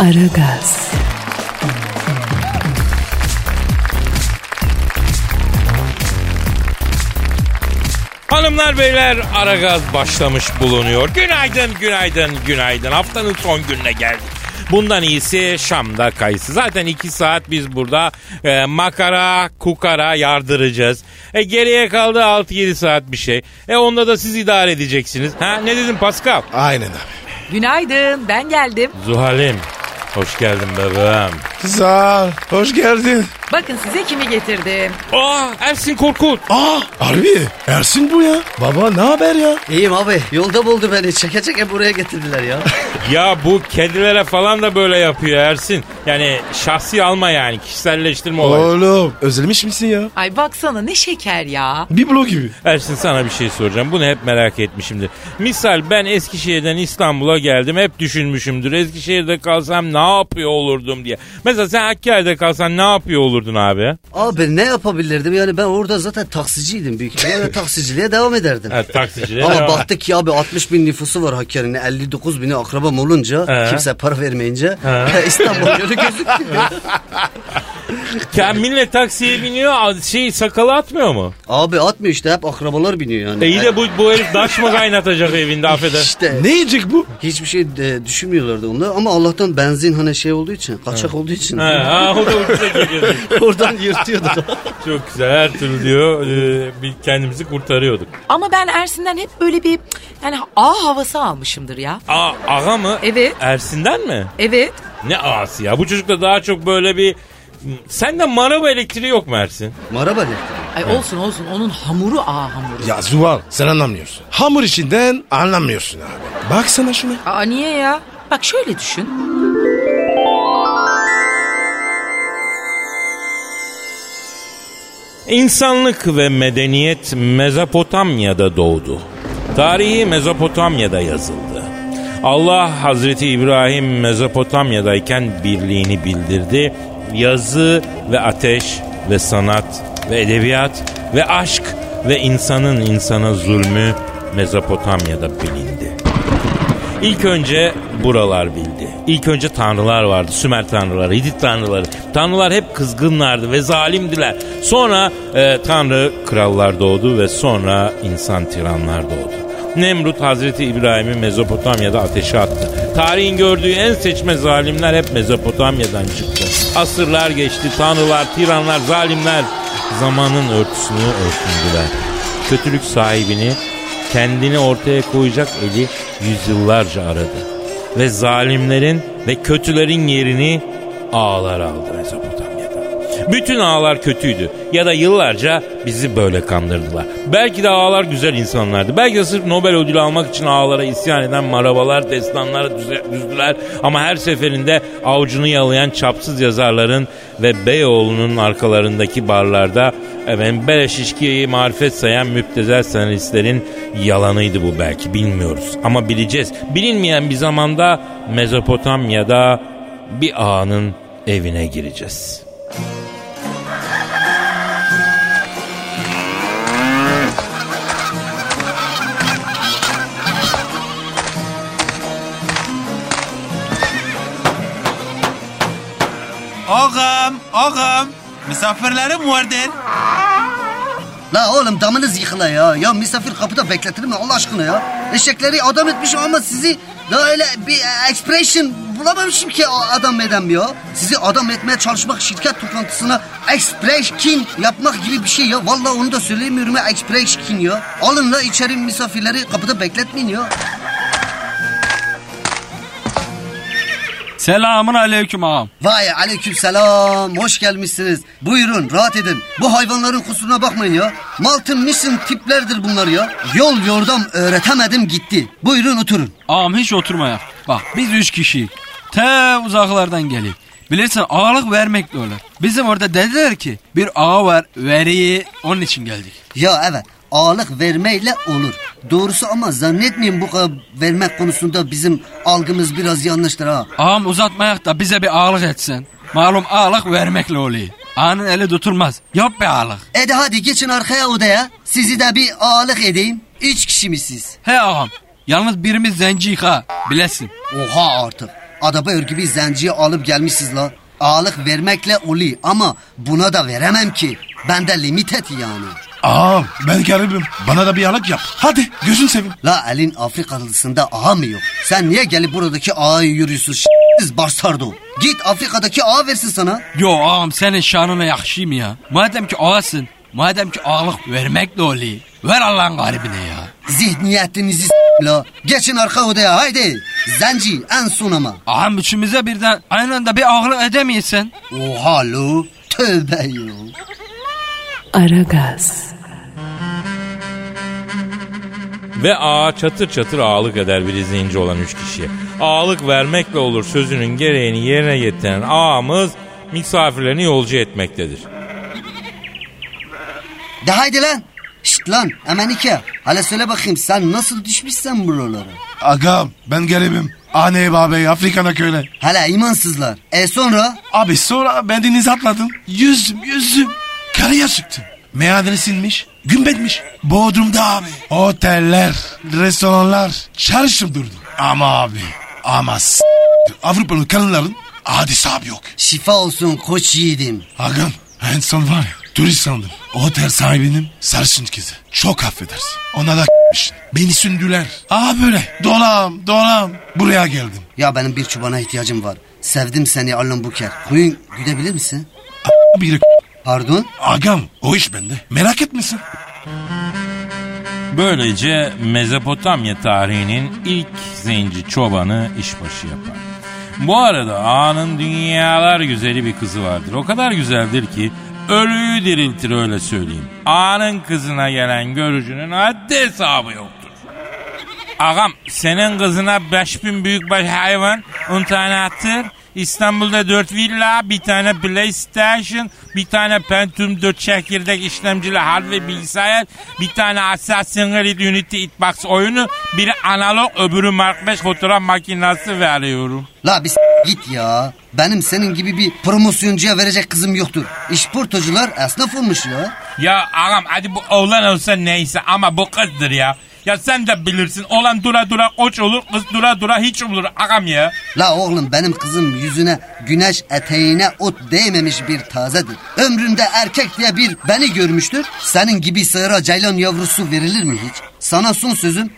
Aragaz, Hanımlar beyler Aragaz başlamış bulunuyor. Günaydın günaydın günaydın. Haftanın son gününe geldik. Bundan iyisi Şam'da kayısı. Zaten iki saat biz burada e, makara kukara yardıracağız. E, geriye kaldı 6-7 saat bir şey. E onda da siz idare edeceksiniz. Ha ne dedim Pascal? Aynen abi. Günaydın ben geldim. Zuhal'im hoş geldin bebeğim. Sağ ol. Hoş geldin. Bakın size kimi getirdim. Aa Ersin Korkut. Aa harbi. Ersin bu ya. Baba ne haber ya? İyiyim abi. Yolda buldu beni. Çeke çeke buraya getirdiler ya. Ya bu kedilere falan da böyle yapıyor Ersin. Yani şahsi alma yani kişiselleştirme olayı. Oğlum özlemiş misin ya? Ay baksana ne şeker ya. Biblo gibi. Ersin sana bir şey soracağım. Bunu hep merak etmişimdir. Misal ben Eskişehir'den İstanbul'a geldim. Hep düşünmüşümdür. Eskişehir'de kalsam ne yapıyor olurdum diye. Mesela sen Hakkari'de kalsan ne yapıyor olurdun abi? Abi ne yapabilirdim? Yani ben orada zaten taksiciydim büyük ihtimalle. taksiciliğe devam ederdim. Ha, taksiciliğe Ama devam. baktık ki abi 60 bin nüfusu var Hakkari'nin. 59 bini akrabam olunca He. kimse para vermeyince. İstanbul yolu gözükmüyor. Ya millet taksiye biniyor şey sakalı atmıyor mu? abi atmıyor işte hep akrabalar biniyor yani. E iyi de bu, bu herif daş mı kaynatacak evinde affeder. İşte Ne yiyecek bu? hiçbir şey de düşünmüyorlardı onlar ama Allah'tan benzin hani şey olduğu için kaçak olduğu için Ha, ha, o da ucuza geliyor. oradan yırtıyordu. Çok güzel her türlü diyor e, bir kendimizi kurtarıyorduk. Ama ben Ersin'den hep böyle bir yani ağ havası almışımdır ya. Aa, ağa mı? Evet. Ersin'den mi? Evet. Ne ağası ya? Bu çocukta daha çok böyle bir... Sende maraba elektriği yok mu Ersin? Maraba ne? Ay olsun olsun onun hamuru ağ hamuru. Ya Zuhal sen anlamıyorsun. Hamur işinden anlamıyorsun abi. Baksana şuna. Aa niye ya? Bak şöyle düşün. İnsanlık ve medeniyet Mezopotamya'da doğdu. Tarihi Mezopotamya'da yazıldı. Allah Hazreti İbrahim Mezopotamya'dayken birliğini bildirdi. Yazı ve ateş ve sanat ve edebiyat ve aşk ve insanın insana zulmü Mezopotamya'da bilindi. İlk önce buralar bildi. İlk önce tanrılar vardı. Sümer tanrıları, Hitit tanrıları. Tanrılar hep kızgınlardı ve zalimdiler. Sonra e, tanrı krallar doğdu ve sonra insan tiranlar doğdu. Nemrut Hazreti İbrahim'i Mezopotamya'da ateşe attı. Tarihin gördüğü en seçme zalimler hep Mezopotamya'dan çıktı. Asırlar geçti, tanrılar, tiranlar, zalimler zamanın örtüsünü örtündüler. Kötülük sahibini kendini ortaya koyacak eli yüzyıllarca aradı. Ve zalimlerin ve kötülerin yerini ağlar aldı Mezopotamya'da. Bütün ağlar kötüydü ya da yıllarca bizi böyle kandırdılar. Belki de ağlar güzel insanlardı. Belki de sırf Nobel ödülü almak için ağlara isyan eden marabalar, destanlar düzdüler. Ama her seferinde avucunu yalayan çapsız yazarların ve Beyoğlu'nun arkalarındaki barlarda efendim beleş içkiyi marifet sayan müptezel senaristlerin yalanıydı bu belki bilmiyoruz. Ama bileceğiz. Bilinmeyen bir zamanda Mezopotamya'da bir ağanın evine gireceğiz. Ağam, ağam. Misafirlerim vardır. La oğlum damınız yıkıla ya. Ya misafir kapıda bekletilir mi Allah aşkına ya? Eşekleri adam etmişim ama sizi ya öyle bir expression bulamamışım ki adam edem ya. Sizi adam etmeye çalışmak şirket toplantısına expression yapmak gibi bir şey ya. Vallahi onu da söyleyemiyorum ya expression ya. Alın la içeri misafirleri kapıda bekletmeyin ya. Selamun aleyküm ağam. Vay aleyküm selam. Hoş gelmişsiniz. Buyurun rahat edin. Bu hayvanların kusuruna bakmayın ya. Maltın mission tiplerdir bunlar ya. Yol yordam öğretemedim gitti. Buyurun oturun. Ağam hiç oturmayak. Bak biz üç kişi. Te uzaklardan gelip. Bilirsin ağalık vermek de olur. Bizim orada dediler ki bir ağa var veriyi onun için geldik. Ya evet ağalık vermeyle olur. Doğrusu ama zannetmeyin bu kadar vermek konusunda bizim algımız biraz yanlıştır ha. Ağam uzatmayak da bize bir ağalık etsin. Malum ağalık vermekle oluyor. Ağanın eli tutulmaz. Yap bir ağalık. E de hadi geçin arkaya odaya. Sizi de bir ağalık edeyim. Üç kişi misiniz? He ağam. Yalnız birimiz zenci ha. Bilesin. Oha artık. Adaba örgü zenciyi alıp gelmişsiniz la. Ağalık vermekle oluyor ama buna da veremem ki. Bende limit et yani. Aa ben garibim. Bana da bir alık yap. Hadi gözün seveyim. La elin Afrikalısında ağa mı yok? Sen niye gelip buradaki ağayı yürüyorsun s***siz Barsardo? Git Afrika'daki ağa versin sana. Yo ağam senin şanına yakışayım ya. Madem ki ağasın. Madem ki ağalık vermekle oluyor. Ver Allah'ın garibine ya. Zihniyetinizi s*** la. Geçin arka odaya haydi. Zenci en son ama. Ağam üçümüze birden aynı anda bir ağalık edemeyesin. Oha lo. Tövbe yo. Aragaz, Ve ağa çatır çatır ağalık eder bir zenci olan üç kişiye. Ağalık vermekle olur sözünün gereğini yerine getiren ağamız misafirlerini yolcu etmektedir. De haydi lan. Şşt lan Emenike. Hala söyle bakayım sen nasıl düşmüşsen buralara. Agam ben garibim. Anne babayı Afrika'na köyle. Hala imansızlar. E sonra? Abi sonra ben deniz atladım. Yüzdüm yüzdüm. Karaya çıktım. Meyhanene sinmiş. Gün betmiş. Bodrum'da abi. Oteller, restoranlar. Çalıştım durdum. Ama abi. Ama s- Avrupalı kadınların hadisi abi yok. Şifa olsun koç yiğidim. Agam en son var ya turist sandım. Otel sahibinin sarışın kızı. Çok affedersin. Ona da k***mişsin. Beni sündüler. Aa böyle dolam dolam. Buraya geldim. Ya benim bir çubana ihtiyacım var. Sevdim seni Alın Buker. Huyun güdebilir misin? Bir Pardon? Agam o iş bende. Merak etmesin. Böylece Mezopotamya tarihinin ilk zenci çobanı işbaşı yapar. Bu arada ağanın dünyalar güzeli bir kızı vardır. O kadar güzeldir ki ölüyü diriltir öyle söyleyeyim. Ağanın kızına gelen görücünün haddi hesabı yoktur. Ağam senin kızına 5000 büyükbaş hayvan, 10 tane atır, İstanbul'da 4 villa, bir tane PlayStation, bir tane Pentium 4 çekirdek işlemcili hardware bilgisayar, bir tane Assassin's Creed Unity Xbox oyunu, biri analog öbürü Mark 5 fotoğraf makinesi veriyorum. La bir git ya. Benim senin gibi bir promosyoncuya verecek kızım yoktur. İşportocular esnaf olmuş ya. Ya ağam hadi bu oğlan olsa neyse ama bu kızdır ya. Ya sen de bilirsin olan dura dura koç olur kız dura dura hiç olur ağam ya. La oğlum benim kızım yüzüne güneş eteğine ot değmemiş bir tazedir. Ömründe erkek diye bir beni görmüştür. Senin gibi sığıra ceylan yavrusu verilir mi hiç? Sana son sözüm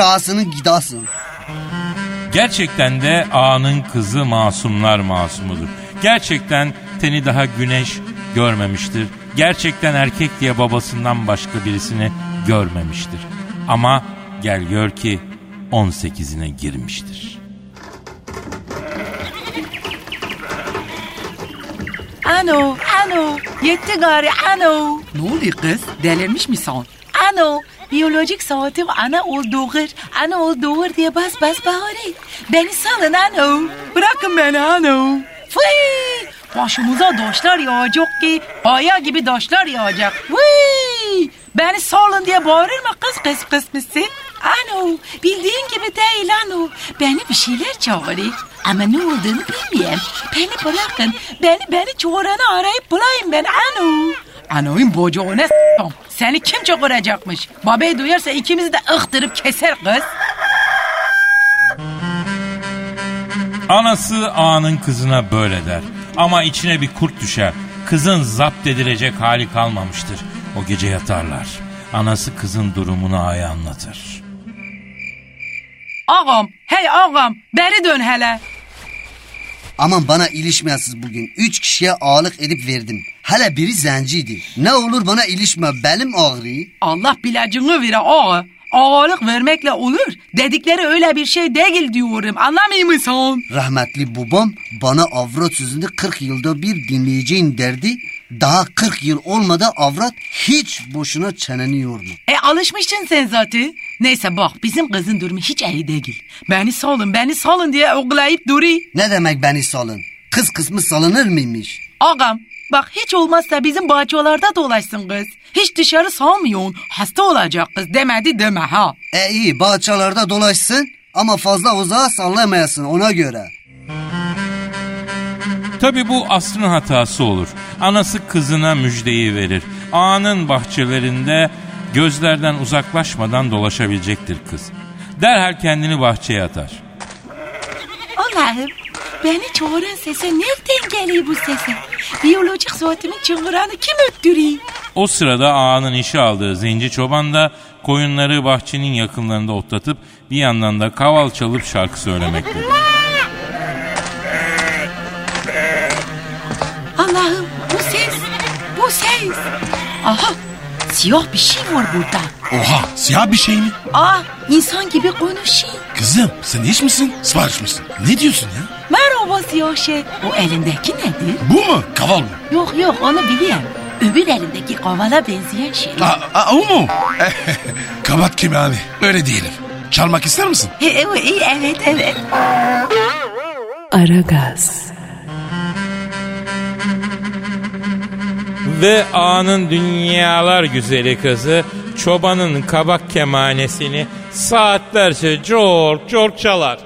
ağasının gidasın. Gerçekten de ağanın kızı masumlar masumudur. Gerçekten teni daha güneş görmemiştir. Gerçekten erkek diye babasından başka birisini görmemiştir. Ama gel gör ki 18'ine girmiştir. Ano, ano. Yetti gari ano. Ne oluyor kız? Delirmiş mi sen? Ano. Biyolojik saatim ana ol doğur. Ana ol doğur diye bas bas bağırıyor. Beni salın ano. Bırakın beni ano. Fıy. Başımıza taşlar yağacak ki kaya gibi taşlar yağacak. Fıy. Beni salın diye bağırır mı kız kız kız mısın? Ano bildiğin gibi değil ano. Beni bir şeyler çağırıyor. Ama ne olduğunu bilmiyorum. Beni bırakın. Beni beni çağıranı arayıp bulayım ben ano. Anoyun bocağına s**tom. Seni kim çağıracakmış? Babayı duyarsa ikimizi de ıhtırıp keser kız. Anası ağanın kızına böyle der. Ama içine bir kurt düşer. Kızın zapt edilecek hali kalmamıştır. O gece yatarlar. Anası kızın durumunu ağaya anlatır. Ağam, hey ağam, beri dön hele. Aman bana ilişmeyesiz bugün. Üç kişiye ağalık edip verdim. Hele biri zenciydi. Ne olur bana ilişme belim ağrıyor. Allah bilacını vere ağa. ağalık vermekle olur. Dedikleri öyle bir şey değil diyorum. Anlamıyor musun? Rahmetli babam bana avrat sözünü 40 yılda bir dinleyeceğin derdi. Daha 40 yıl olmadı avrat hiç boşuna çeneni yorma. E alışmışsın sen zaten. Neyse bak bizim kızın durumu hiç iyi değil. Beni salın beni salın diye oglayıp duruyor. Ne demek beni salın? Kız kısmı salınır mıymış? Ağam bak hiç olmazsa bizim bahçelerde dolaşsın kız. Hiç dışarı salmıyorsun. Hasta olacak kız demedi deme ha. E iyi bahçelerde dolaşsın ama fazla uzağa sallamayasın ona göre. Tabi bu Aslı'nın hatası olur. Anası kızına müjdeyi verir. Ağanın bahçelerinde gözlerden uzaklaşmadan dolaşabilecektir kız. Derhal kendini bahçeye atar. Allah'ım beni çağıran sese nereden geliyor bu sese? Biyolojik saatimin çıngıranı kim öttürüyor? O sırada ağanın işe aldığı zenci çoban da koyunları bahçenin yakınlarında otlatıp bir yandan da kaval çalıp şarkı söylemektedir. Aha siyah bir şey var burada. Oha siyah bir şey mi? Aa insan gibi konuşuyor. Kızım sen iş misin? Sipariş misin? Ne diyorsun ya? Merhaba siyah şey. O elindeki nedir? Bu mu? Kaval mı? Yok yok onu biliyorum. Öbür elindeki kavala benzeyen şey. Aa, aa, o mu? Kabat kimi hani? Öyle diyelim. Çalmak ister misin? He, evet, evet evet. Aragaz, Ve ağanın dünyalar güzeli kızı çobanın kabak kemanesini saatlerce çok çok çalar.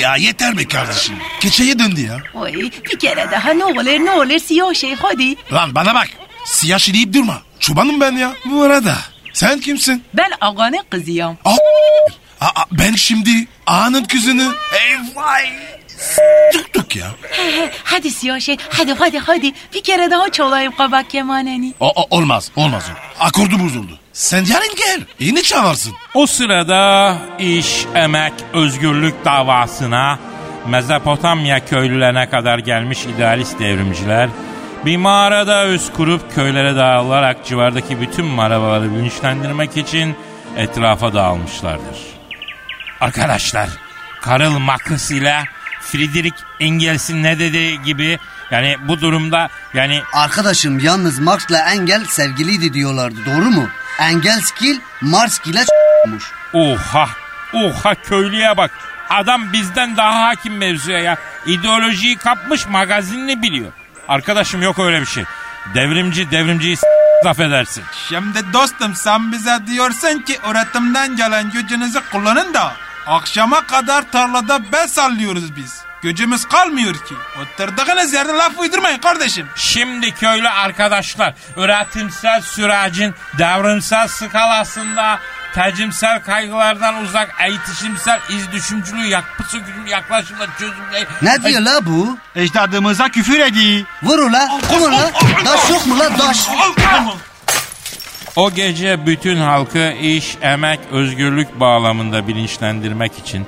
Ya yeter be kardeşim. Keçeye döndü ya. Oy, bir kere daha ne olur ne olur siyah şey hadi. Lan bana bak. Siyah şey deyip durma. Çobanım ben ya. Bu arada sen kimsin? Ben ağanın kızıyım. Aa, aa, ben şimdi ağanın kızını. Ey vay. Tuttuk ya. He, he, hadi siyah şey hadi hadi hadi. Bir kere daha çalayım kabak kemaneni. O, o- olmaz olmaz. Akordu bozuldu. Sen yarın gel. Yine çalarsın. O sırada iş, emek, özgürlük davasına Mezopotamya köylülerine kadar gelmiş idealist devrimciler bir mağarada üst kurup köylere dağılarak civardaki bütün marabaları bilinçlendirmek için etrafa dağılmışlardır. Arkadaşlar, Karl Marx ile Friedrich Engels'in ne dediği gibi yani bu durumda yani Arkadaşım yalnız Marx'la Engel sevgiliydi diyorlardı doğru mu? Engelskil Marxkil'e ç***muş. Oha! Oha köylüye bak. Adam bizden daha hakim mevzuya ya. İdeolojiyi kapmış magazinini biliyor. Arkadaşım yok öyle bir şey. Devrimci devrimciyi s- laf edersin. Şimdi dostum sen bize diyorsun ki üretimden gelen gücünüzü kullanın da akşama kadar tarlada bel sallıyoruz biz. Gücümüz kalmıyor ki. Oturduğunuz yerde laf uydurmayın kardeşim. Şimdi köylü arkadaşlar üretimsel sürecin devrimsel skalasında tecimsel kaygılardan uzak eğitişimsel iz düşümcülüğü yapısı yaklaşımla çözümle... Ne diyor la bu? Ecdadımıza küfür ediyor. Vur ula. Vur ula. Daş yok mu la daş? O gece bütün halkı iş, emek, özgürlük bağlamında bilinçlendirmek için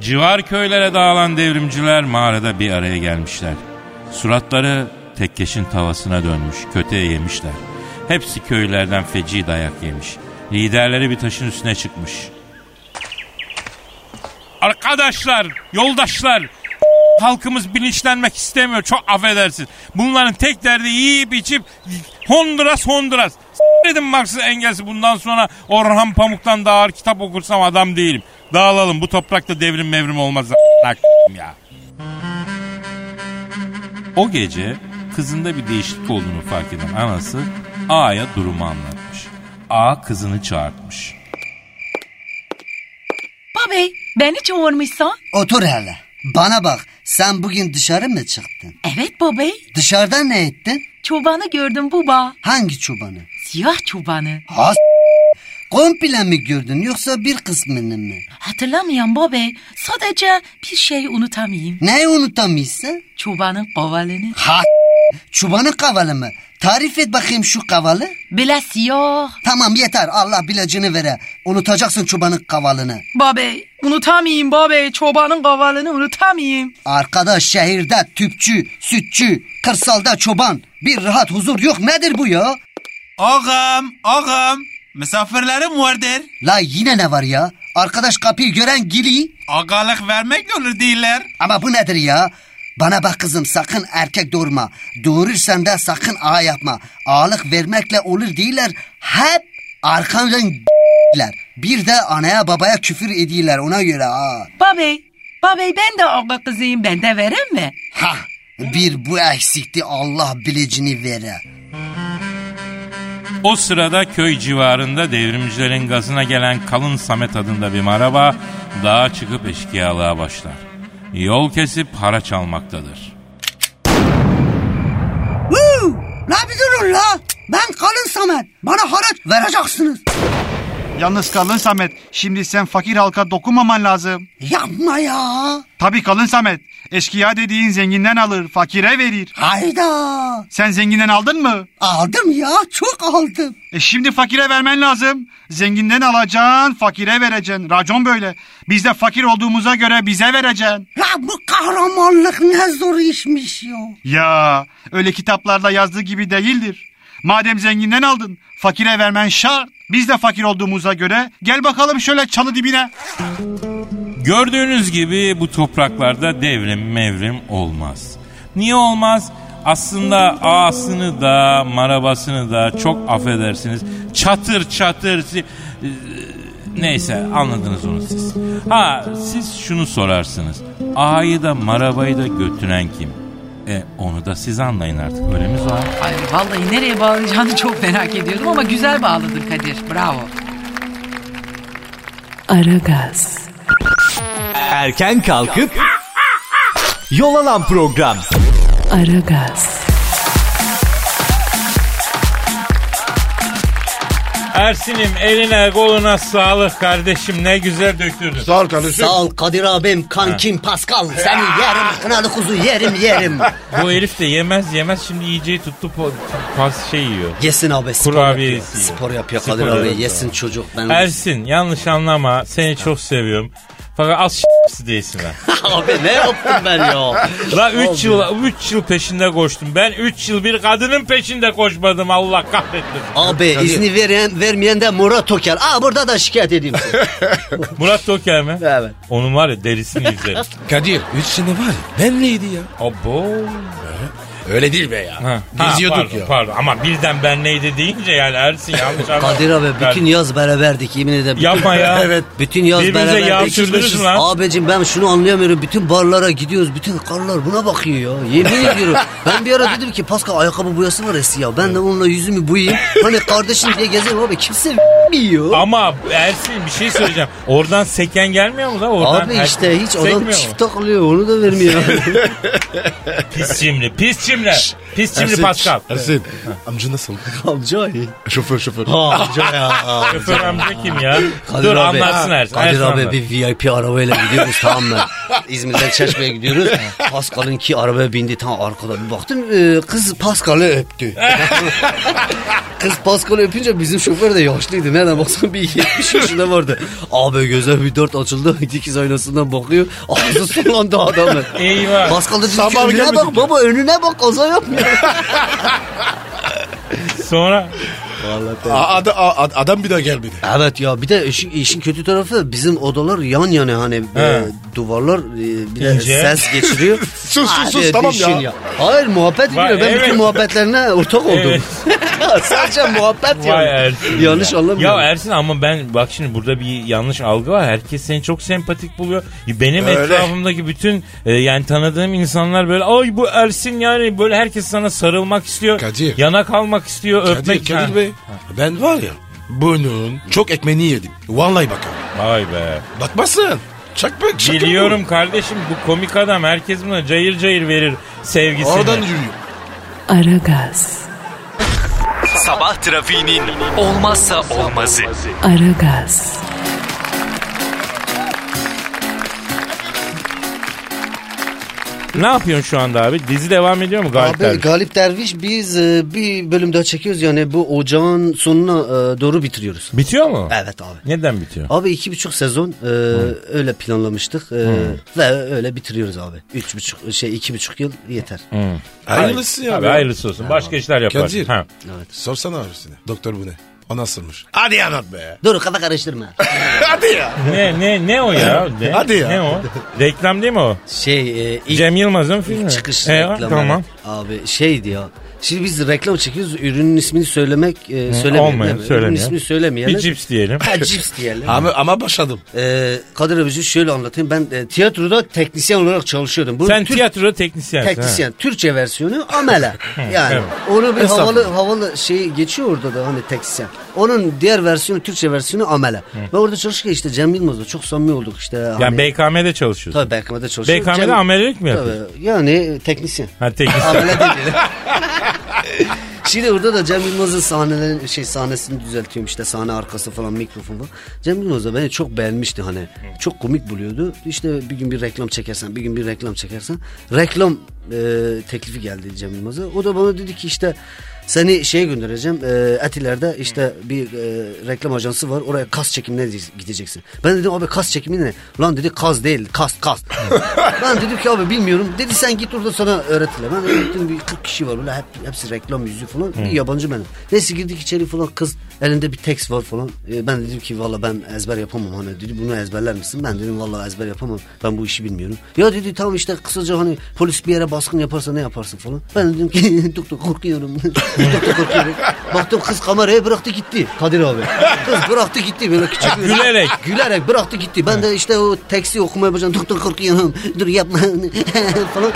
civar köylere dağılan devrimciler mağarada bir araya gelmişler. Suratları tekkeşin tavasına dönmüş, kötüye yemişler. Hepsi köylerden feci dayak yemiş. Liderleri bir taşın üstüne çıkmış. Arkadaşlar, yoldaşlar, halkımız bilinçlenmek istemiyor. Çok affedersin. Bunların tek derdi yiyip içip Honduras Honduras. Dedim Marx'ı Engels'i bundan sonra Orhan Pamuk'tan daha ağır kitap okursam adam değilim. Dağılalım bu toprakta devrim mevrim olmaz. ya. O gece kızında bir değişiklik olduğunu fark eden anası A'ya durumu anlatmış. A kızını çağırtmış. Babi beni çağırmışsan. Otur hele. Bana bak sen bugün dışarı mı çıktın? Evet babi. Dışarıda ne ettin? Çobanı gördüm baba. Hangi çobanı? Siyah çobanı. Ha Komple mi gördün yoksa bir kısmını mı? Hatırlamıyorum babi. Sadece bir şey unutamayayım. Neyi unutamıyorsun? Çobanın kavalını. Ha Çobanın kavalı mı? Tarif et bakayım şu kavalı. Bile siyah. Tamam yeter Allah bilacını vere. Unutacaksın çobanın kavalını. Babi unutamayayım babi. Çobanın kavalını unutamayayım. Arkadaş şehirde tüpçü, sütçü, kırsalda çoban. Bir rahat huzur yok nedir bu ya? Ağam, ağam. Misafirlerim vardır. La yine ne var ya? Arkadaş kapıyı gören gili. Agalık vermekle olur değiller. Ama bu nedir ya? Bana bak kızım sakın erkek doğurma. Doğurursan da sakın ağa yapma. Ağalık vermekle olur değiller. Hep arkandan ler. Bir de anaya babaya küfür ediyorlar ona göre ha. Babey, babey ben de ağa kızıyım ben de verem mi? Ha bir bu eksikti Allah bilicini vere. O sırada köy civarında devrimcilerin gazına gelen Kalın Samet adında bir araba dağa çıkıp eşkıyalığa başlar. Yol kesip haraç almaktadır. Woo! La bir durun la. Ben kalın Samet. Bana haraç vereceksiniz. Yalnız kalın Samet. Şimdi sen fakir halka dokunmaman lazım. Yapma ya. Tabii kalın Samet. Eşkıya dediğin zenginden alır, fakire verir. Hayda. Sen zenginden aldın mı? Aldım ya çok aldım. E şimdi fakire vermen lazım. Zenginden alacaksın, fakire vereceksin. Racon böyle. Biz de fakir olduğumuza göre bize vereceksin. La bu kahramanlık ne zor işmiş ya. Ya öyle kitaplarda yazdığı gibi değildir. Madem zenginden aldın, fakire vermen şart. Biz de fakir olduğumuza göre gel bakalım şöyle çalı dibine. Gördüğünüz gibi bu topraklarda devrim mevrim olmaz. Niye olmaz? Aslında ağasını da marabasını da çok affedersiniz çatır çatır si- e, neyse anladınız onu siz. Ha siz şunu sorarsınız. Ağayı da marabayı da götüren kim? E onu da siz anlayın artık öyle mi Zuhal? Ay vallahi nereye bağlayacağını çok merak ediyordum ama güzel bağladın Kadir. Bravo. Aragaz, Erken kalkıp yol alan program. Aragaz, Ersin'im eline koluna sağlık kardeşim ne güzel döktürdün. Sağ ol kardeşim. Sağ ol Kadir abim, kankim Pascal. Seni yerim, kınalı kuzu yerim yerim. Bu herif de yemez yemez şimdi yiyeceği tuttu po- pas şey yiyor. Yesin abi spor Kurabiye yapıyor. Spor yapıyor Spor Kadir abi. yapıyor. Yesin çocuk. Ben Ersin yanlış anlama seni çok seviyorum. Fakat az s**si değilsin ha. abi ne yaptım ben ya? La 3 yıl 3 yıl peşinde koştum. Ben 3 yıl bir kadının peşinde koşmadım Allah kahretmesin. Abi izni veren, vermeyen de Murat Toker. Aa burada da şikayet edeyim. seni. Murat Toker mi? evet. Onun var ya derisini yüzerim. Kadir 3 sene var ya ben neydi ya? Abo. Öyle değil be ya. Ha, Geziyorduk pardon, ya. Pardon ama birden ben neydi deyince yani Ersin yanlış anlama. Kadir abi bütün Ben- yaz beraberdik yemin ederim. Yapma ya. Evet. Bütün yaz Birbirinize beraberdik. mü lan? Abicim ben şunu anlayamıyorum. Bütün barlara gidiyoruz. Bütün karlar buna bakıyor ya. Yemin ediyorum. Ben bir ara dedim ki Pascal ayakkabı boyası var eski ya. Ben de onunla yüzümü boyayayım. Hani kardeşim diye gezerim abi. Kimse bilmiyor. Ama Ersin bir şey söyleyeceğim. Oradan seken gelmiyor mu da? Oradan Abi işte hiç sekmiyor adam mu? çift takılıyor onu da vermiyor. Pis cimri, pis cimriler. Pis cimri Ersin, Pascal. Ersin. Amca nasıl? Amca Şoför şoför. Amca ya. Şoför amca kim ya? Kadir Dur abi, anlatsın Ersin. Kadir Ersin abi anlat. bir VIP arabayla gidiyoruz tamam mı? İzmir'den Çeşme'ye gidiyoruz. Pascal'ınki arabaya bindi tam arkada bir baktım e, kız Pascal'ı öptü. kız Pascal'ı öpünce bizim şoför de yaşlıydı. Nereden baksan bir 70 yaşında vardı. Abi gözler bir dört açıldı. Dikiz aynasından bakıyor. Ağzı sulandı adamın. Eyvah. Pascal da dedi ki önüne bak ya." baba önüne bak kaza yapmıyor. Sonra Aa, ad- a- adam bir daha gelmedi. Evet ya bir de işin, işin kötü tarafı bizim odalar yan yana hani e, duvarlar e, bir de İnce. ses geçiriyor. Sus, sus, Hadi sus, tamam düşün ya. Hayır muhabbet Vay, ediyor. Ben evet. bütün muhabbetlerine ortak oldum. Evet. Sadece muhabbet Vay yani. Ersin. Yanlış ya. anlamıyorum. Ya Ersin ama ben bak şimdi burada bir yanlış algı var. Herkes seni çok sempatik buluyor. Benim Öyle. etrafımdaki bütün e, yani tanıdığım insanlar böyle ay bu Ersin yani böyle herkes sana sarılmak istiyor. Kadir. Yana kalmak istiyor. Kadir, öpmek. Kadir Ha. Bey. Ben var ya bunun çok ekmeğini yedim. Vallahi bakalım. Vay be. Bakmasın. Çakmak şaka? Biliyorum kardeşim bu komik adam herkes buna cayır cayır verir sevgisini. Oradan yürüyor. Aragaz, Sabah trafiğinin olmazsa olmazı. Aragaz, Ne yapıyorsun şu anda abi? Dizi devam ediyor mu Galip Abi Derviş? Galip Derviş biz e, bir bölüm daha çekiyoruz yani bu ocağın sonuna e, doğru bitiriyoruz. Bitiyor mu? Evet abi. Neden bitiyor? Abi iki buçuk sezon e, öyle planlamıştık e, ve öyle bitiriyoruz abi. Üç buçuk şey iki buçuk yıl yeter. Hayırlısı ya. Tabii be. hayırlısı olsun. Başka işler yaparsın. Kadir. Ha. Sorsana abisine. Doktor bu ne? O nasılmış? Hadi anlat be. Dur kafa karıştırma. Hadi ya. Ne ne ne o ya? Ne, Hadi ya. Ne o? Reklam değil mi o? Şey e, ilk Cem Yılmaz'ın filmi. çıkış E, reklamı. Tamam. Abi şeydi ya. Şimdi biz reklam çekiyoruz. Ürünün ismini söylemek e, söylemeyelim. değil mi? Ürünün ismini söylemeyelim. Bir cips diyelim. Ha cips diyelim. Ama, ama başladım. Ee, Kadir abici şöyle anlatayım. Ben e, tiyatroda teknisyen olarak çalışıyordum. Bu Sen Türk- tiyatro teknisyensin. teknisyen. Türkçe versiyonu amele. yani evet. onu bir havalı havalı şey geçiyor orada da hani teknisyen. Onun diğer versiyonu Türkçe versiyonu amele. Ve orada çalışırken işte Cem Yılmaz'la çok samimi olduk işte. Yani hani, BKM'de çalışıyorsun. Tabii BKM'de çalışıyor. BKM'de Cem- amelelik mi yapıyorsun? Tabii. Yani teknisyen. Ha teknisyen. Amele değil. Şimdi orada da Cem Yılmaz'ın sahnelerin şey sahnesini düzeltiyorum işte sahne arkası falan mikrofon falan. Cem Yılmaz da beni çok beğenmişti hani. Çok komik buluyordu. İşte bir gün bir reklam çekersen, bir gün bir reklam çekersen. Reklam e, teklifi geldi Cem Yılmaz'a. O da bana dedi ki işte seni şeye göndereceğim. E, Etiler'de işte bir e, reklam ajansı var. Oraya kas çekimine gideceksin. Ben dedim abi kas çekimi ne? Lan dedi kaz değil. Kas kas. ben dedim ki abi bilmiyorum. Dedi sen git orada sana öğretirler. Ben gittim bir 40 kişi var. Böyle hep, hepsi reklam yüzü falan. Bir yabancı benim. Neyse girdik içeri falan kız elinde bir tekst var falan. E, ben dedim ki valla ben ezber yapamam. Hani dedi bunu ezberler misin? Ben dedim valla ezber yapamam. Ben bu işi bilmiyorum. Ya dedi tamam işte kısaca hani polis bir yere baskın yaparsa ne yaparsın falan. Ben dedim ki doktor korkuyorum. doktor korkuyorum. Baktım kız kamerayı bıraktı gitti. Kadir abi. Kız bıraktı gitti böyle küçük. bir- Gülerek. Gülerek bıraktı gitti. Ben de işte o teksti okumaya başladım. Doktor korkuyorum. Dur yapma falan.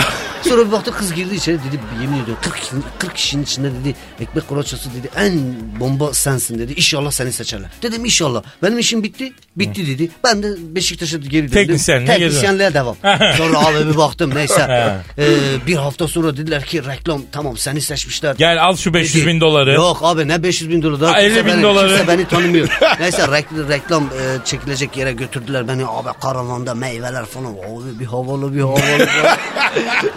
Sonra bir baktım kız girdi içeri dedi yemin ediyorum 40, kişinin- 40 kişinin içinde dedi ekmek kolaçası dedi en bomba sensin dedi. İnşallah seni seçerler. Dedim inşallah. Benim işim bitti. Bitti dedi. Ben de Beşiktaş'a geri döndüm. Teknisyenliğe geri Teknisyenliğe devam. Sonra abi bir baktım neyse. Ee, bir hafta sonra dediler ki reklam tamam seni seçmişler. Gel al şu 500 bin doları. Yok abi ne 500 bin doları. Daha Ha, 50 kimse bin beni, doları. Kimse beni tanımıyor. Neyse rek- reklam e, çekilecek yere götürdüler beni. Abi karavanda meyveler falan. Abi bir havalı bir havalı.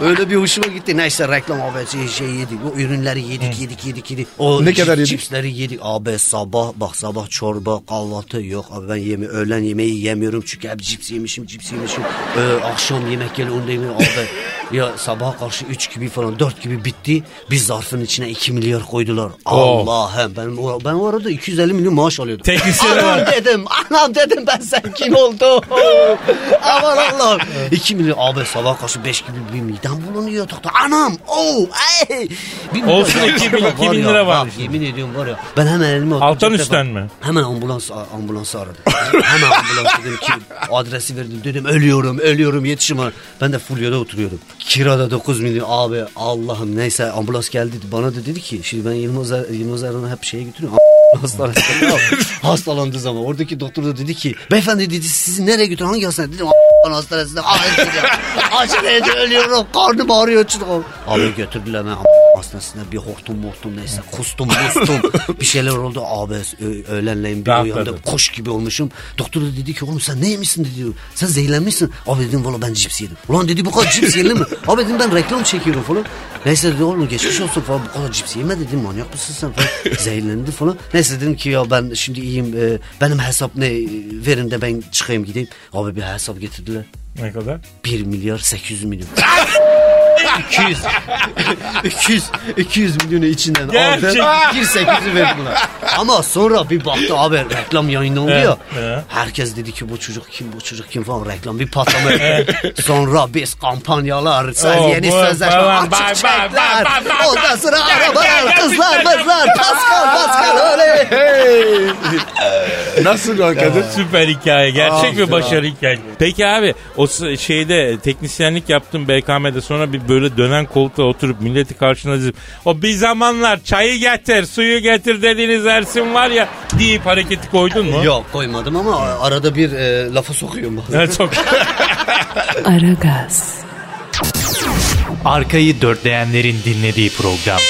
Öyle bir hoşuma gitti. Neyse reklam abi şey, şey yedik. O ürünleri yedik yedik yedik yedik. O Ne kadar yedik? Cipsleri yedik. Abi sabah bak sabah çorba kahvaltı yok. Abi ben yemi öğlen yemeği yemiyorum. Çünkü hep cips yemişim cips yemişim. Ee, akşam yemek geliyor onu da yemiyorum. Abi ya sabaha karşı 3 gibi falan 4 gibi bitti. Biz zarfın içine 2 milyar koydular. Allah'ım ben, o- ben o arada 250 milyon maaş alıyordum. Teknisyen Anam var. dedim anam dedim ben sen kim oldum? Aman Allah'ım. 2 milyon abi sabah karşı 5 gibi bir midem bulunuyor yatakta. Anam oh ey. Bir Olsun, milyon- 2000 Var 2000 ya, lira var bak, işte. Yemin ediyorum var ya. Ben hemen elime oturdum. Alttan üstten mi? Hemen ambulans ambulansı aradım. hemen ambulans dedim ki adresi verdim. Dedim ölüyorum ölüyorum yetişim. var. Ben de Fulya'da oturuyorum. Kirada 9 milyon. Abi Allah'ım neyse ambulans geldi. Bana da dedi ki şimdi ben Yılmaz, Er- Yılmaz Erdoğan'ı hep şeye götürüyorum. Hastanesine. Hastalandığı zaman oradaki doktor da dedi ki beyefendi dedi sizi nereye götürün hangi hastane? Dedim "A**lan hastanesine. Acil dedi. Acil dedi ölüyorum karnım ağrıyor çıkıyor abi götürdüler beni hastanesine bir hortum mortum neyse kustum mustum. Bir şeyler oldu. Abi öğlenleyin bir Rahatladın. uyandım koş gibi olmuşum. Doktor da dedi ki oğlum sen ne yemişsin? dedi. Sen zehirlenmişsin. Abi dedim valla ben cips yedim. Ulan dedi bu kadar cips yenir mi? Abi dedim ben reklam çekiyorum falan. Neyse dedi oğlum geçmiş olsun falan. Bu kadar cips yeme dedim manyak mısın sen? falan. Zehirlendi falan. Neyse dedim ki ya ben şimdi iyiyim e, benim hesap ne verin de ben çıkayım gideyim. Abi bir hesap getirdiler. Ne kadar? 1 milyar 800 milyon 200 200 200 milyonu içinden aldı. Gerçek. Bir 800'ü verdi buna. Ama sonra bir baktı abi reklam yayınlandı ya. Evet. Herkes dedi ki bu çocuk kim bu çocuk kim falan reklam bir patlama. sonra biz kampanyalar, söz, Oh, yeni sözleşme, açık çekler. Ondan sonra arabalar, kızlar, kızlar, Pascal, Pascal öyle. Nasıl lan Kadir? Süper hikaye. Gerçek bir başarı hikaye. Peki abi o şeyde teknisyenlik yaptım BKM'de sonra bir böyle dönen koltuğa oturup milleti karşına dizip o bir zamanlar çayı getir suyu getir dediğiniz Ersin var ya deyip hareketi koydun mu? Yok koymadım ama arada bir e, lafa sokuyorum bazen. Evet, çok. Aragaz, Arkayı dörtleyenlerin dinlediği program.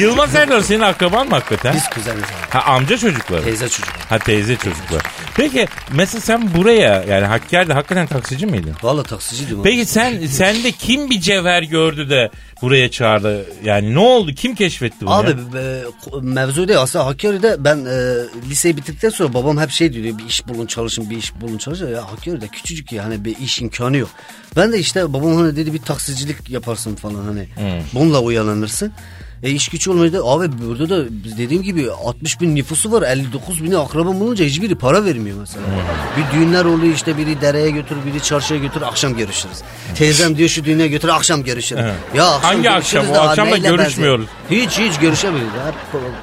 Yılmaz Erdoğan senin akraban mı hakikaten? Biz kuzeniz abi. Ha amca çocukları. Teyze çocuk. Ha teyze çocuklar. Peki mesela sen buraya yani Hakkari'de hakikaten taksici miydin? Valla taksiciydim. Peki sen sende kim bir cevher gördü de buraya çağırdı? Yani ne oldu? Kim keşfetti bunu? Abi ya? e, mevzu değil aslında Hakkari'de ben e, liseyi bitirdikten sonra babam hep şey diyor bir iş bulun çalışın bir iş bulun çalışın ya Hakkari'de küçücük yani bir iş imkanı yok. Ben de işte babam hani dedi bir taksicilik yaparsın falan hani bununla uyanırsın. E iş gücü olmayınca abi burada da dediğim gibi 60 bin nüfusu var 59 bini akrabam olunca hiçbiri para vermiyor mesela. Bir düğünler oluyor işte biri dereye götür biri çarşıya götür akşam görüşürüz. Teyzem diyor şu düğüne götür akşam görüşürüz. Ya akşam Hangi akşam? O akşam da görüşmüyoruz. Hiç hiç görüşemiyoruz.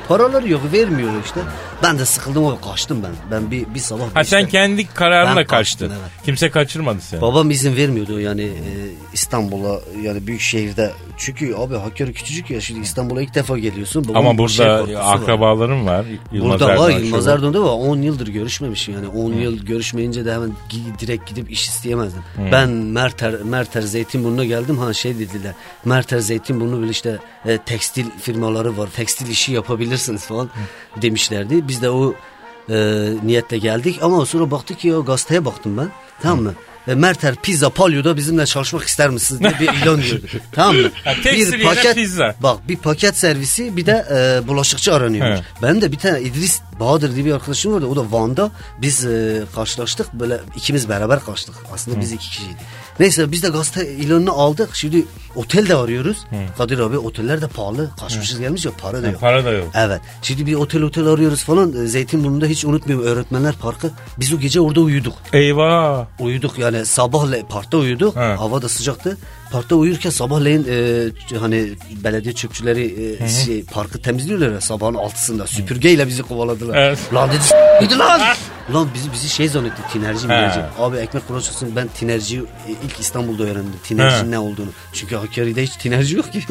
Paraları yok vermiyor işte. Ben de sıkıldım o kaçtım ben. Ben bir, bir sabah. Ha sen kendi kararınla Ben kaçtın. kaçtım, evet. Kimse kaçırmadı seni. Babam izin vermiyordu yani e, İstanbul'a yani büyük şehirde. Çünkü abi Hakkari küçücük ya şimdi İstanbul'a ilk defa geliyorsun. Babamın Ama bu şey burada korkusu var. akrabalarım var. Yılmaz Burada var Erdoğan Yılmaz şöyle. Erdoğan'da var 10 yıldır görüşmemişim yani 10 yıl görüşmeyince de hemen gi- direkt gidip iş isteyemezdim. Ben Merter, Merter Zeytinburnu'na geldim ha şey dediler Merter Zeytinburnu böyle işte e, tekstil firmaları var tekstil işi yapabilirsiniz falan demişlerdi. Biz de o e, niyetle geldik ama sonra baktık ki o gazeteye baktım ben tamam mı? E, Merter Pizza Palyo'da bizimle çalışmak ister misiniz diye bir ilan diyordu. tamam mı? Ha, tekstil yerine pizza. Bak bir paket servisi bir de e, bulaşıkçı aranıyormuş. He. Ben de bir tane İdris Bahadır diye bir arkadaşım vardı. O da Van'da. Biz e, karşılaştık. Böyle ikimiz beraber kaçtık. Aslında biz iki kişiydik. Neyse biz de gazete ilanını aldık. Şimdi otel de arıyoruz. Kadir abi oteller de pahalı. Kaçmışız gelmiş ya para da yok. Para da yok. Evet. Şimdi bir otel otel arıyoruz falan. E, Zeytinburnu'nda hiç unutmuyorum öğretmenler parkı. Biz o gece orada uyuduk. Eyvah. Uyuduk yani sabahle parkta uyuduk. Ha. Hava da sıcaktı. Parkta uyurken sabahleyin e, hani belediye çöpçüleri e, şey, parkı temizliyorlar ya sabahın altısında. Süpürgeyle bizi kovaladılar. Evet. Lan dedi "S- gidin lan. Lan bizi bizi şey zannetti tinerci minerci. Abi ekmek kuracaksın ben tinerci e, ilk İstanbul'da öğrendim. Tinercinin ne olduğunu. Çünkü Hakkari'de hiç tinerci yok ki.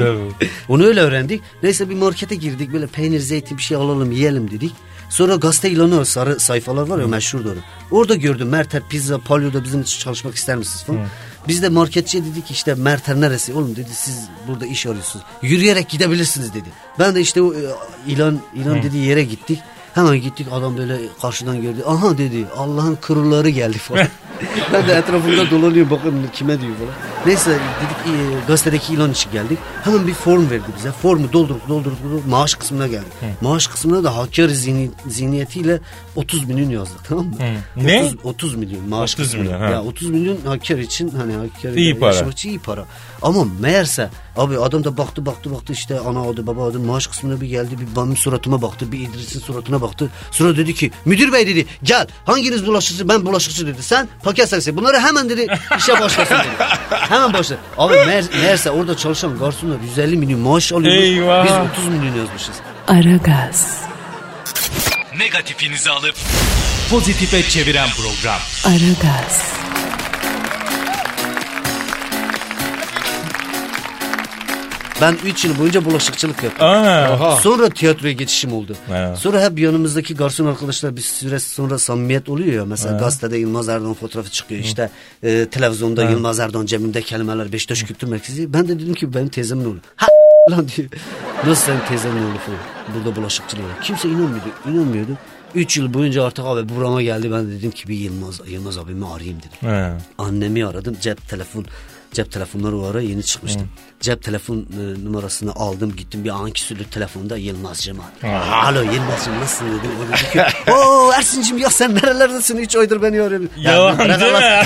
Onu öyle öğrendik. Neyse bir markete girdik böyle peynir zeytin bir şey alalım yiyelim dedik. Sonra gazete ilanı var, sarı sayfalar var ya meşhur doğru. Orada gördüm Merter Pizza Palyo'da bizim için çalışmak ister misiniz falan. Biz de marketçiye dedik ki işte Merter neresi? Oğlum dedi siz burada iş arıyorsunuz. Yürüyerek gidebilirsiniz dedi. Ben de işte o e, ilan ilan dediği yere gittik. Hemen gittik adam böyle karşıdan gördü. Aha dedi Allah'ın kırıları geldi falan. ben de etrafımda dolanıyorum bakın kime diyor falan. Neyse dedik e, gazetedeki ilan için geldik. Hemen bir form verdi bize. Formu doldurduk doldurduk doldurduk. Maaş kısmına geldik. Maaş kısmına da Hakkari zihni, zihniyetiyle 30 milyon yazdık tamam mı? Ne? 30, 30 milyon maaş 30 kısmına. milyon, ha. Ya 30 milyon Hakkari için hani Hakkari'de İyi para. yaşamak için iyi para. Ama meğerse abi adam da baktı baktı baktı işte ana adı baba adı maaş kısmına bir geldi bir benim suratıma baktı bir İdris'in suratına baktı. Sonra dedi ki müdür bey dedi gel hanginiz bulaşıkçı ben bulaşıkçı dedi sen paket servisi bunları hemen dedi işe başlasın dedi. hemen başla. Abi meğer, meğerse orada çalışan garsonlar 150 milyon maaş alıyor. Eyvah. Biz 30 milyon yazmışız. Aragaz, Negatifinizi alıp pozitife çeviren program. Aragaz, Ben 3 yıl boyunca bulaşıkçılık yaptım. Aa. Sonra tiyatroya geçişim oldu. Evet. Sonra hep yanımızdaki garson arkadaşlar bir süre sonra samimiyet oluyor ya. Mesela gazetede Yılmaz Erdoğan fotoğrafı çıkıyor. İşte e, televizyonda Yılmaz Erdoğan cebimde kelimeler Beşiktaş Kültür Merkezi. Ben de dedim ki benim teyzemin oğlu. Ha lan diyor. Nasıl senin teyzemin oğlu falan. Burada bulaşıkçılığı. var. Kimse inanmıyordu. inanmıyordu. 3 yıl boyunca artık abi burama geldi. Ben de dedim ki bir Yılmaz, Yılmaz abimi arayayım dedim. He. Annemi aradım cep telefon cep telefonları o ara yeni çıkmıştı. Cep telefon e, numarasını aldım gittim bir ankisürlü telefonda Yılmaz'cım. Alo Yılmaz'cım nasılsın dedim. O dedi ki ooo Ersin'cim ya sen nerelerdesin 3 aydır beni arıyorsun. Yalan değil mi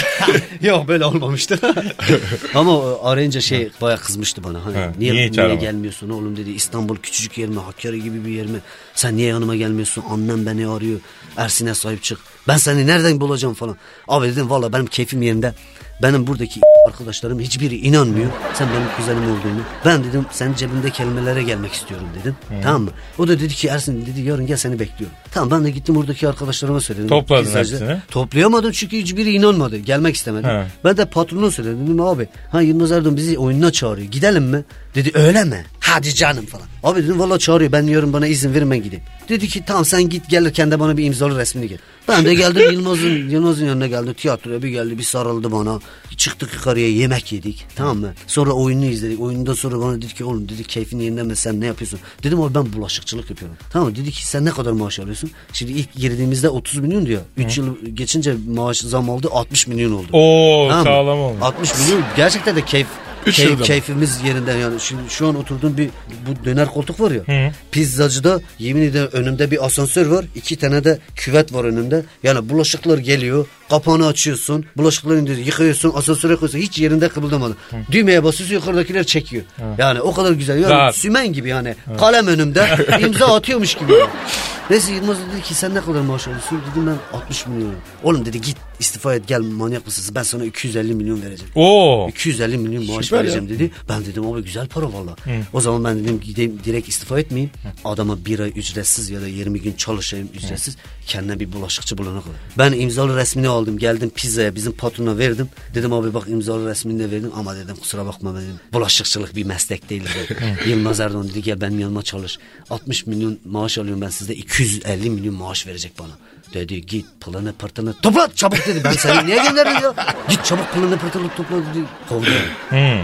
Yok böyle olmamıştı. Ama arayınca şey baya kızmıştı bana. Hani, Ha, niye, niye niye, hiç gelmiyorsun oğlum dedi. İstanbul küçücük yer mi Hakkari gibi bir yer mi? Sen niye yanıma gelmiyorsun? Annem beni arıyor. Ersin'e sahip çık. Ben seni nereden bulacağım falan. Abi dedim valla benim keyfim yerinde. Benim buradaki arkadaşlarım hiçbiri inanmıyor. Sen benim kuzenim olduğunu. Ben dedim senin cebinde kelimelere gelmek istiyorum dedim. Tamam mı? O da dedi ki Ersin dedi yarın gel seni bekliyorum. Tamam ben de gittim buradaki arkadaşlarıma söyledim. Topladın Pizzacı. hepsini. Toplayamadım çünkü hiçbiri inanmadı. Gelmek istemedi. He. Ben de patrona söyledim. Dedim abi ha Yılmaz Erdoğan bizi oyununa çağırıyor. Gidelim mi? Dedi öyle mi? Hadi canım falan. Abi dedim valla çağırıyor ben yarın bana izin verin ben gideyim. Dedi ki tamam sen git gelirken de bana bir imzalı resmini get. Ben de geldim Yılmaz'ın Yılmaz'ın yanına geldim tiyatroya bir geldi bir sarıldı bana. Çıktık yukarıya yemek yedik tamam mı? Sonra oyunu izledik. Oyundan sonra bana dedi ki oğlum dedi keyfin yerinde mi sen ne yapıyorsun? Dedim abi ben bulaşıkçılık yapıyorum. Tamam? Dedi ki sen ne kadar maaş alıyorsun? Şimdi ilk girdiğimizde 30 milyon diyor. 3 yıl geçince maaş zam aldı 60 milyon oldu. Oo Tamam mı? sağlam olmuş. 60 milyon gerçekten de keyif Mı? keyfimiz yerinden yani. Şimdi şu an oturduğum bir bu döner koltuk var ya. Pizzacıda yemin ederim önümde bir asansör var. iki tane de küvet var önümde. Yani bulaşıklar geliyor. Kapağını açıyorsun. Bulaşıkları indiriyorsun. Yıkıyorsun. Asansöre koyuyorsun. Hiç yerinde kıpıldamadı. Düğmeye basıyorsun yukarıdakiler çekiyor. Yani o kadar güzel. Yani Rahat. sümen gibi yani. Kalem önümde. imza atıyormuş gibi. yani. Neyse Yılmaz dedi ki sen ne kadar maaş alıyorsun? Dedim ben 60 milyon. Oğlum dedi git istifa et gel manyak mısın? Ben sana 250 milyon vereceğim. Oo. 250 milyon maaş Süper vereceğim dedi. Ben dedim abi güzel para valla. O zaman ben dedim gideyim direkt istifa etmeyeyim. Adama bir ay ücretsiz ya da 20 gün çalışayım ücretsiz. Kendine bir bulaşıkçı bulana kadar. Ben imzalı resmini aldım geldim pizzaya bizim patrona verdim. Dedim abi bak imzalı resmini de verdim ama dedim kusura bakma dedim. Bulaşıkçılık bir meslek değil dedi. Yılmaz Erdoğan dedi gel benim yanıma çalış. 60 milyon maaş alıyorum ben sizde 250 milyon maaş verecek bana. Dedi git pılını pırtını topla çabuk dedi. Ben seni niye gönderdim ya? Git çabuk pılını pırtını topla dedi. Kovdu.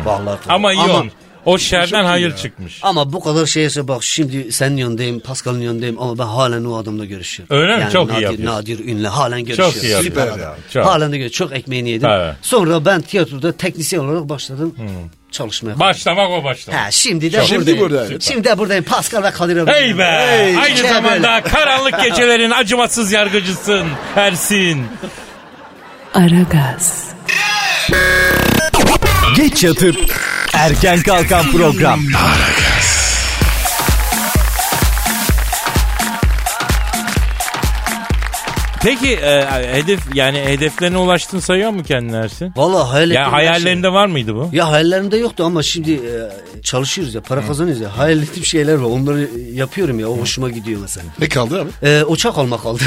Vallahi kovdu. Ama iyi olmuş. O şerden hayır çıkmış. Ama bu kadar şeyse bak şimdi senin yanındayım, Pascal'ın yanındayım ama ben halen o adamla görüşüyorum. Öyle mi? Çok iyi nadir, yapıyorsun. Nadir Ünlü halen görüşüyorum. iyi yapıyorsun. Süper adam. ya, çok. Halen de görüşüyorum. Çok ekmeğini yedim. Evet. Sonra ben tiyatroda teknisyen olarak başladım. Çalışmaya. Başlamak o başlamak. Ha, şimdi de Çok. buradayım. Şimdi buradayım. Şimdi de buradayım Pascal ve Kadir abi. Hey be! Aynı işte zamanda böyle. karanlık gecelerin acımasız yargıcısın Ersin. Aragaz, Geç yatıp erken kalkan program. Peki e, hedef yani hedeflerine ulaştın sayıyor mu kendini Ersin? Valla hayal Ya hayallerinde var mıydı bu? Ya hayallerimde yoktu ama şimdi e, çalışıyoruz ya para kazanıyoruz ya. Hayal ettiğim şeyler var onları yapıyorum ya o hoşuma gidiyor mesela. Ne kaldı abi? E, uçak almak kaldı.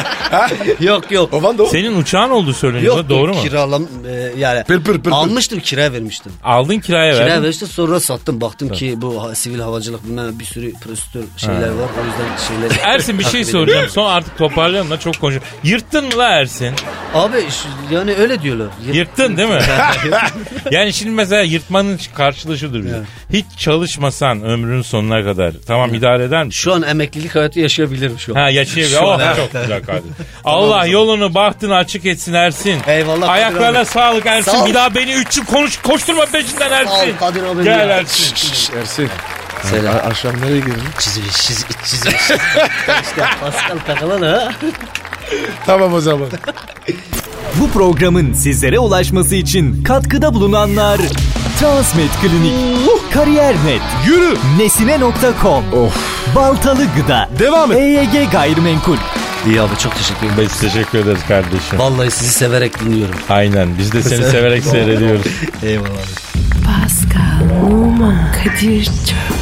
yok yok. Baban da o. Senin uçağın olduğu söyleniyor. Yok Doğru mu? Kiralam e, yani Pır pır pır pır. almıştım kiraya vermiştim. Aldın kiraya Kiraya verdin. vermiştim sonra sattım baktım ki bu ha- sivil havacılık bilmem bir sürü prosedür şeyler var o yüzden şeyler. Ersin bir şey soracağım. Son artık toparlayalım da çok konuşuyorum. Yırttın mı la Ersin? Abi şu- yani öyle diyorlar. Yırt- Yırttın değil mi? yani şimdi mesela yırtmanın karşılığı şudur. bize. Hiç çalışmasan ömrünün sonuna kadar tamam idare eder misin? Şu an emeklilik hayatı yaşayabilirim şu an. Ha yaşayabilir. Şu Oh, evet. çok güzel kardeşim. Allah yolunu bahtını açık etsin Ersin. Eyvallah Kadir Ayaklarına abi. sağlık Ersin. Sağ ol. Bir daha beni üç yıl konuş, koşturma peşinden Ersin. Ol Kadir abi Gel ya. Ersin. Ersin. Selam. A- Akşam nereye girdin? Çizmiş çiz, çizmiş. işte Pascal takılan ha. Tamam o zaman. Bu programın sizlere ulaşması için katkıda bulunanlar Transmed Klinik, Kariyer.net, Yürü. Nesine.com, Of. Baltalı Gıda, Devam et. EYG Gayrimenkul. İyi abi çok teşekkür ederim. Biz teşekkür ederiz kardeşim. Vallahi sizi severek dinliyorum. Aynen biz de seni severek seyrediyoruz. Eyvallah. Pascal, Oman, Kadir çok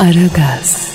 Aragaz.